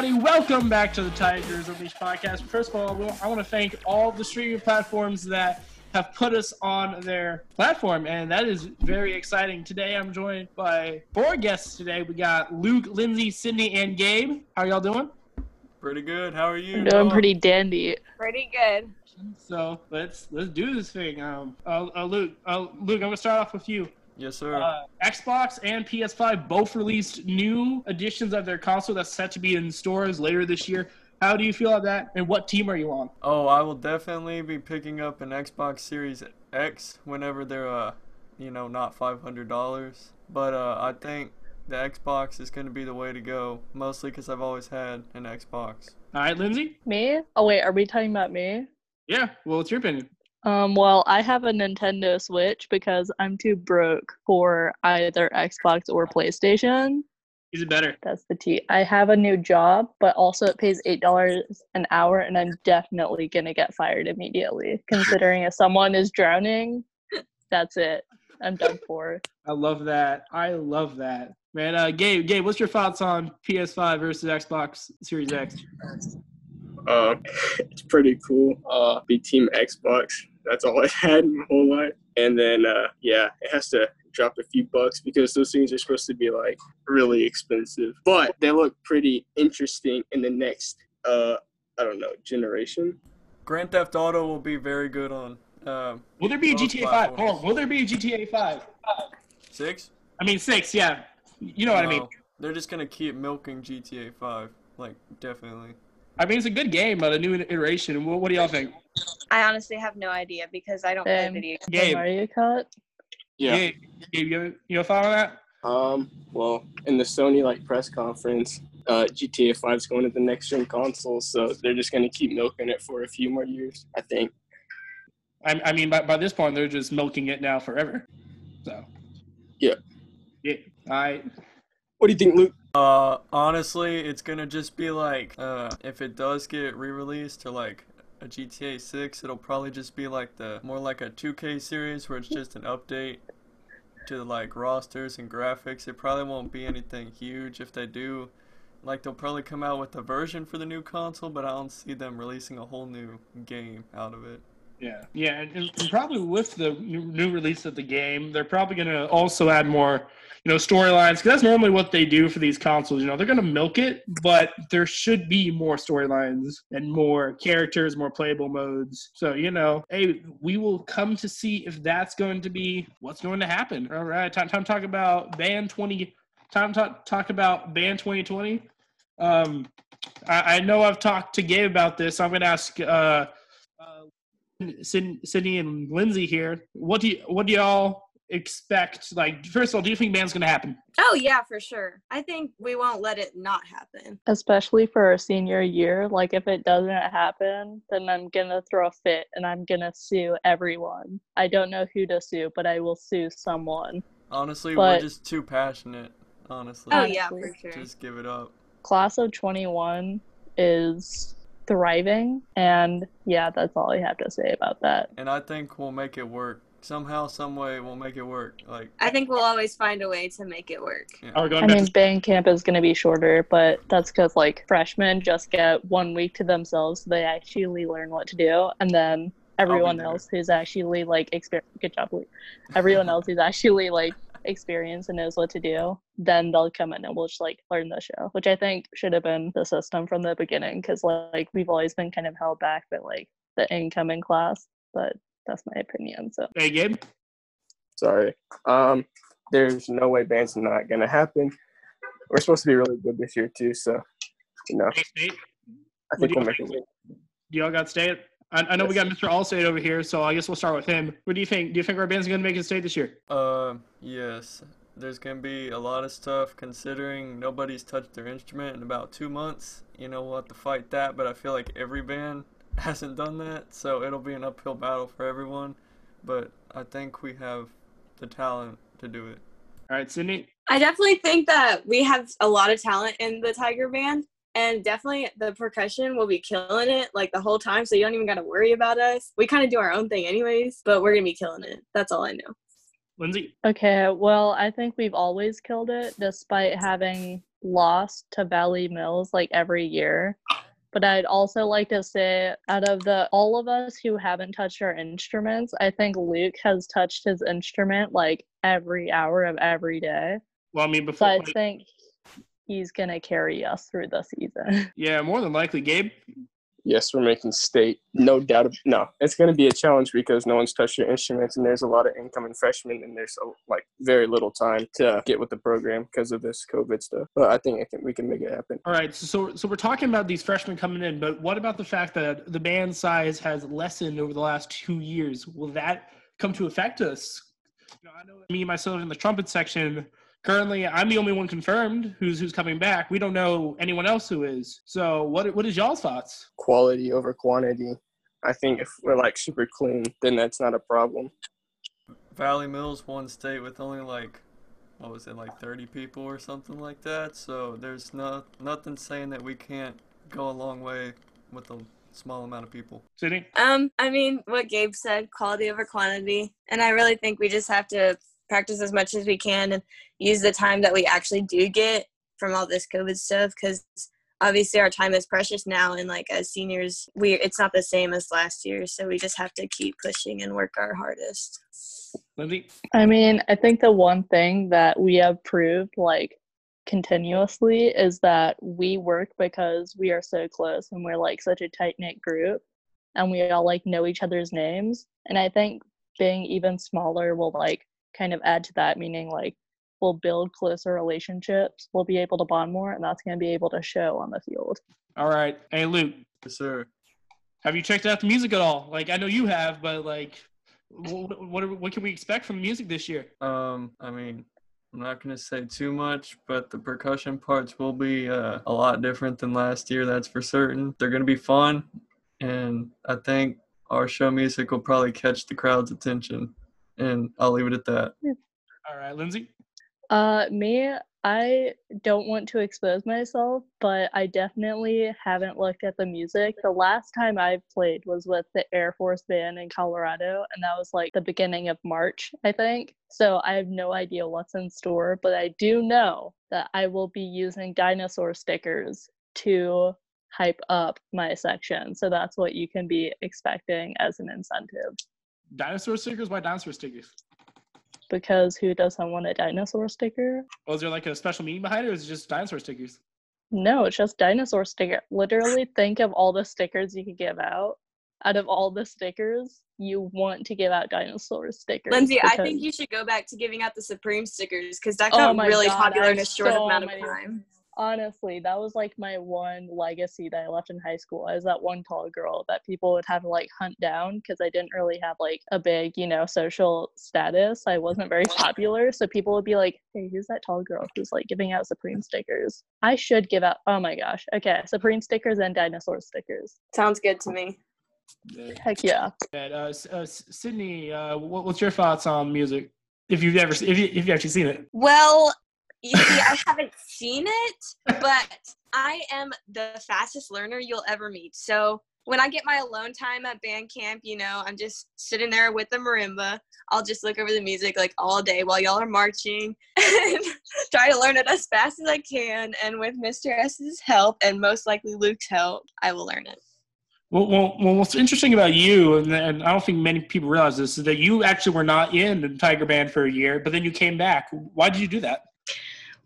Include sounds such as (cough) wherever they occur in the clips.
What is up, everybody? Welcome back to the Tigers Unleashed podcast. First of all, I want to thank all the streaming platforms that have put us on their platform, and that is very exciting. Today, I'm joined by four guests. Today, we got Luke, Lindsay, Sydney, and Gabe. How are y'all doing? Pretty good. How are you? I'm doing pretty dandy. Pretty good. So let's let's do this thing. Um, uh, uh, Luke, uh, Luke, I'm gonna start off with you. Yes, sir. Uh, Xbox and PS5 both released new editions of their console that's set to be in stores later this year. How do you feel about that, and what team are you on? oh, I will definitely be picking up an Xbox Series X whenever they're, uh, you know, not five hundred dollars. But uh, I think the Xbox is going to be the way to go, mostly because I've always had an Xbox. All right, Lindsay. Me? Oh wait, are we talking about me? Yeah. Well, what's your opinion? Um, well, I have a Nintendo Switch because I'm too broke for either Xbox or PlayStation. Is it better? That's the T. I have a new job, but also it pays eight dollars an hour, and I'm definitely gonna get fired immediately. (laughs) Considering if someone is drowning, that's it. I'm done for. I love that. I love that. Man, uh, Gabe, Gabe, what's your thoughts on PS5 versus Xbox Series X? Uh, it's pretty cool. Uh, be Team Xbox. That's all (laughs) I had my whole life. And then, uh, yeah, it has to drop a few bucks because those things are supposed to be like really expensive. But they look pretty interesting in the next, uh, I don't know, generation. Grand Theft Auto will be very good on um, Will there be a Both GTA 5? Hold on. Will there be a GTA 5? six. I mean, 6, yeah. You know what I mean. They're just gonna keep milking GTA Five, like definitely. I mean, it's a good game, but a new iteration. What, what do y'all think? I honestly have no idea because I don't play Same. video games. The Gabe. Mario Kart. Gabe, Gabe, you, have, you have a thought on that? Um, well, in the Sony like press conference, uh, GTA 5 is going to the next gen console, so they're just going to keep milking it for a few more years, I think. I, I mean, by, by this point, they're just milking it now forever. So. Yeah. Yeah. All right. What do you think, Luke? Uh, honestly, it's gonna just be like, uh, if it does get re-released to like a GTA 6, it'll probably just be like the more like a 2K series where it's just an update to like rosters and graphics. It probably won't be anything huge if they do. Like they'll probably come out with a version for the new console, but I don't see them releasing a whole new game out of it. Yeah, yeah, and, and probably with the new, release of the game, they're probably going to also add more, you know, storylines because that's normally what they do for these consoles. You know, they're going to milk it, but there should be more storylines and more characters, more playable modes. So you know, hey, we will come to see if that's going to be what's going to happen. All right, time time talk about band twenty. Time talk, talk about band twenty twenty. Um, I, I know I've talked to Gabe about this. So I'm going to ask. Uh, Sydney and Lindsay here. What do you, what do y'all expect? Like, first of all, do you think band's gonna happen? Oh yeah, for sure. I think we won't let it not happen. especially for our senior year like if it doesn't happen then i'm gonna throw a fit and i'm gonna sue everyone i don't know who to sue but i will sue someone Honestly, But- we're just too passionate. Honestly, Oh yeah, for sure. just give it up. class of 21 is thriving and yeah that's all i have to say about that And I think we'll make it work. Somehow, some way, we'll make it work. Like, I think we'll always find a way to make it work. Are we oh, i mean to band camp is going to be shorter but that's because like freshmen just get one week to themselves so they actually learn what to do and then everyone else who's actually like exper- good job Lee. everyone else who's actually like experienced and knows what to do then they'll come in and we'll just like learn the show which i think should have been the system from the beginning because like we've always been kind of held back by like the incoming class but that's my opinion so Hey, Gabe. Sorry. Um, there's no way band's not going to happen. We're supposed to be really good this year, too, so, you know, Hey, State. I think we'll make it. Do y'all got state? I, I know we got Mr. Allstate over here, so I guess we'll start with him. What do you think? Do you think our band's gonna make it state this year? Uh, yes. There's gonna be a lot of stuff considering nobody's touched their instrument in about two months. You know, we'll have to fight that, but I feel like every band (laughs) hasn't done that, so it'll be an uphill battle for everyone. But I think we have the talent to do it. All right, Sydney. I definitely think that we have a lot of talent in the Tiger Band, and definitely the percussion will be killing it like the whole time. So you don't even got to worry about us. We kind of do our own thing anyways, but we're gonna be killing it. That's all I know. Lindsay. Okay, well, I think we've always killed it despite having lost to Valley Mills like every year. But I'd also like to say, out of the all of us who haven't touched our instruments, I think Luke has touched his instrument like every hour of every day. Well, I mean, So before. I think he's gonna carry us through the season. (laughs) yeah, more than likely, Gabe. Yes, we're making state. No doubt. Of, no, it's going to be a challenge because no one's touched their instruments, and there's a lot of incoming freshmen, and there's a, like very little time to get with the program because of this COVID stuff. But I think I can, we can make it happen. All right, so so we're talking about these freshmen coming in, but what about the fact that the band size has lessened over the last two years? Will that come to affect us? You know, I know me myself in the trumpet section. Currently, I'm the only won confirmed who's who's coming back. We don't know anyone else who is. So, what what is y'all's thoughts? Quality over quantity. I think if we're like super clean, then that's not a problem. Valley Mills one state with only like what was it like 30 people or something like that. So there's no nothing saying that we can't go a long way with a small amount of people. Sydney? Um, I mean, what Gabe said, quality over quantity. And I really think we just have to practice as much as we can and use the time that we actually do get from all this COVID stuff because obviously our time is precious now and like as seniors we it's not the same as last year so we just have to keep pushing and work our hardest Lindsay? I mean, I think the one thing that we have proved like continuously is that we work because we are so close and we're like such a tight knit group and we all like know each other's names. And I think being even smaller will like kind of add to that, meaning like we'll build closer relationships, we'll be able to bond more, and that's going to be able to show on the field. All right. Hey, Luke, Yes, sir. have you checked out the music at all? Like, I know you have, but like, what what, what can we expect from music this year? Um, I mean, I'm not gonna say too much, but the percussion parts will be uh, a lot different than last year. That's for certain. They're gonna be fun, and I think our show music will probably catch the crowd's attention. And I'll leave it at that. All right, Lindsay. Uh, me, I don't want to expose myself, but I definitely haven't looked at the music. The last time I played was with the Air Force Band in Colorado, and that was like the beginning of March, I think. So I have no idea what's in store, but I do know that I will be using dinosaur stickers to hype up my section. So that's what you can be expecting as an incentive. Dinosaur stickers? Why dinosaur stickers? Because who doesn't want a dinosaur sticker? Oh, Was there like a special meaning behind it, or is it just dinosaur stickers? No, it's just dinosaur sticker. Literally, think of all the stickers you could give out. Out of all the stickers, you want to give out dinosaur stickers. lindsay i think you should go back to giving out the supreme stickers because that Oh got my really God, popular in a short so amount of many- time honestly, that was like my one legacy that I left in high school. I was that one tall girl that people would have to like hunt down because I didn't really have like a big, you know, social status. I wasn't very popular. So people would be like, hey, who's that tall girl who's like giving out Supreme stickers? I should give out, oh my gosh. Okay, Supreme stickers and dinosaur stickers. sounds good to me Heck yeah. And, uh, uh, Sydney, uh, what, what's your thoughts on music? If you've ever, if you, if you've actually seen it, Well, you see, I haven't seen it, but I am the fastest learner you'll ever meet. So when I get my alone time at band camp, you know, I'm just sitting there with the marimba. I'll just look over the music like all day while y'all are marching (laughs) and try to learn it as fast as I can. And with Mr. S's help and most likely Luke's help, I will learn it. well, well, well what's interesting about you, and, and I don't think many people realize this, is that you actually were not in the Tiger Band for a year, but then you came back. Why did you do that?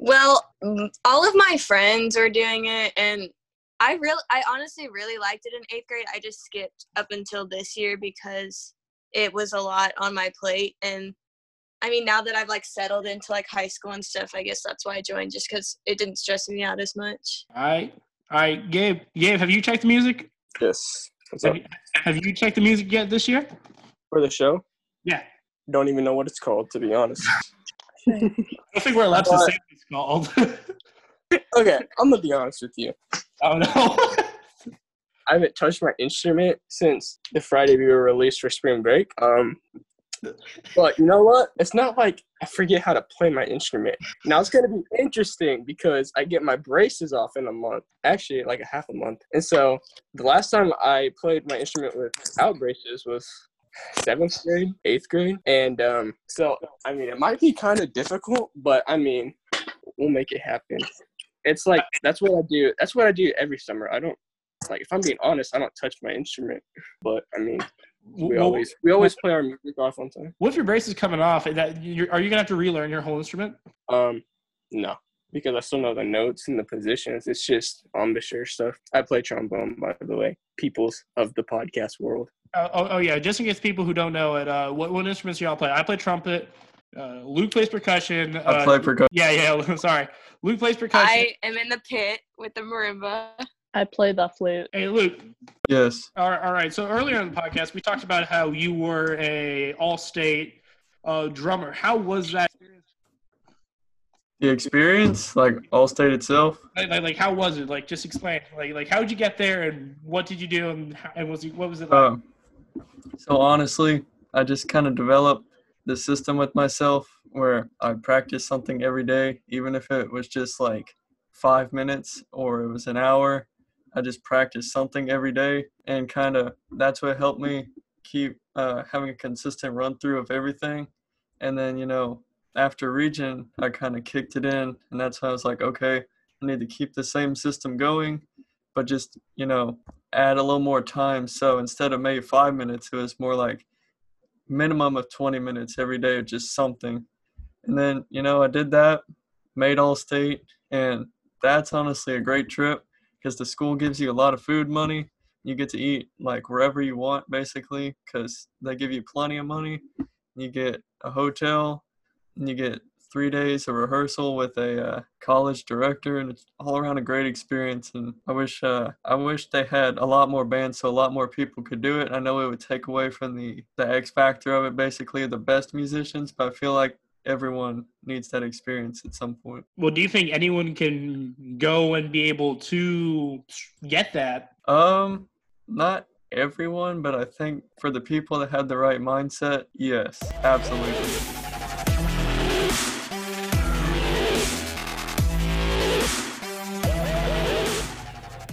Well, all of my friends were doing it, and I really, I honestly really liked it in eighth grade. I just skipped up until this year because it was a lot on my plate, and I mean, now that I've like settled into like high school and stuff, I guess that's why I joined, just because it didn't stress me out as much. All right, all right, Gabe. Gabe, have you checked the music? Yes. What's Have up? you, have you checked the music yet this year? For the show? Yeah. Don't even know what it's called, to be honest. (laughs) I don't think we're allowed to But- say what it's called. (laughs) okay, I'm gonna be honest with you. oh no. (laughs) I haven't touched my instrument since the Friday we were released for spring break. Um, but you know what? It's not like I forget how to play my instrument. Now it's gonna be interesting because I get my braces off in a month, actually like a half a month. And so the last time I played my instrument without braces was seventh grade, eighth grade, and um, so I mean it might be kind of difficult, but I mean we'll make it happen. It's like that's what I do. That's what I do every summer. I don't like if I'm being honest, I don't touch my instrument, but I mean we Well, always we always play our music off on time. What if your brace is coming off? That you're, are you gonna have to relearn your whole instrument? Um, no, because I still know the notes and the positions. It's just embouchure stuff. I play trombone, by the way. Peoples of the podcast world. Uh, oh, oh yeah, just in case people who don't know it, uh, what what instruments do y'all play? I play trumpet. Uh, Luke plays percussion. I Uh, play percussion. yeah, yeah. (laughs) Sorry, Luke plays percussion. I am in the pit with the marimba. I play the flute. Hey, Luke. Yes. All right, all right. So earlier in the podcast, we talked about how you were a all-state uh, drummer. How was that? The experience, like Allstate itself. Like, like, like, how was it? Like, just explain. Like, like, how did you get there, and what did you do, and, how, and was it, what was it like? Um, so honestly, I just kind of developed the system with myself where I practice something every day, even if it was just like five minutes or it was an hour. I just practice something every day, and kind of that's what helped me keep uh, having a consistent run through of everything. And then you know, after region, I kind of kicked it in, and that's how I was like, okay, I need to keep the same system going, but just you know add a little more time. So instead of maybe five minutes, it was more like minimum of 20 minutes every day, of just something. And then, you know, I did that, made all state, and that's honestly a great trip because the school gives you a lot of food money. You get to eat like wherever you want, basically, because they give you plenty of money. You get a hotel, and you get three days of rehearsal with a uh, college director, and it's all around a great experience. And I wish uh, I wish they had a lot more bands so a lot more people could do it. I know it would take away from the the X factor of it, basically the best musicians, but I feel like everyone needs that experience at some point. Well, do you think anyone can go and be able to get that? Um, not everyone, but I think for the people that had the right mindset, yes, absolutely.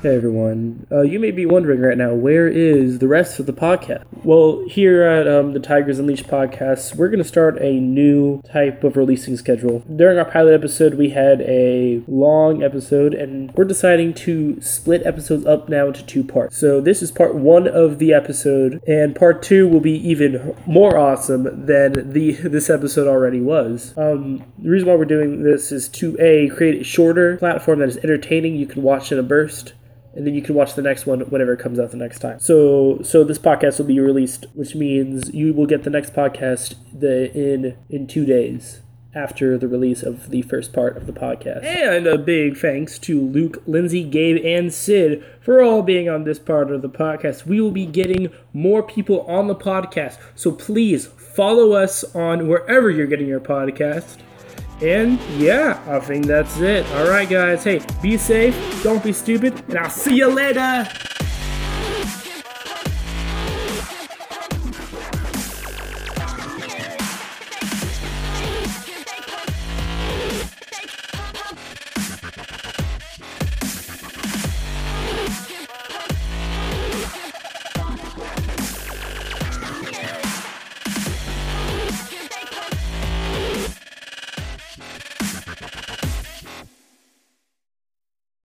Hey everyone. Uh, you may be wondering right now, where is the rest of the podcast? Well, here at um, the Tigers Unleashed podcast, we're going to start a new type of releasing schedule. During our pilot episode, we had a long episode, and we're deciding to split episodes up now into two parts. So this is part one of the episode, and part two will be even more awesome than the (laughs) this episode already was. Um, the reason why we're doing this is to a create a shorter platform that is entertaining. You can watch in a burst and then you can watch the next one whenever it comes out the next time. So so this podcast will be released, which means you will get the next podcast the in in two days after the release of the first part of the podcast. And a big thanks to Luke, Lindsay, Gabe, and Sid for all being on this part of the podcast. We will be getting more people on the podcast, so please follow us on wherever you're getting your podcast. And yeah, I think that's it. All right, guys. Hey, be safe, don't be stupid, and I'll see you later.